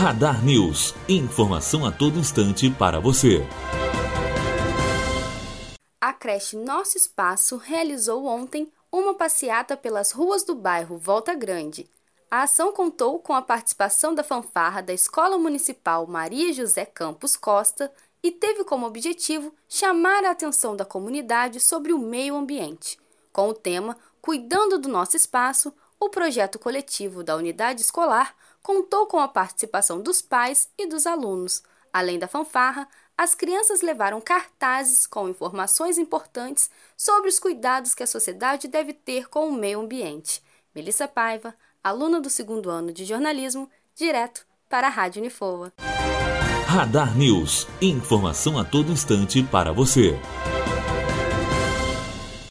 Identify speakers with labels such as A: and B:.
A: Radar News. Informação a todo instante para você.
B: A creche Nosso Espaço realizou ontem uma passeata pelas ruas do bairro Volta Grande. A ação contou com a participação da fanfarra da Escola Municipal Maria José Campos Costa e teve como objetivo chamar a atenção da comunidade sobre o meio ambiente. Com o tema Cuidando do Nosso Espaço, o projeto coletivo da unidade escolar contou com a participação dos pais e dos alunos. Além da fanfarra, as crianças levaram cartazes com informações importantes sobre os cuidados que a sociedade deve ter com o meio ambiente. Melissa Paiva, aluna do segundo ano de jornalismo, direto para a Rádio Unifoa.
A: Radar News. Informação a todo instante para você.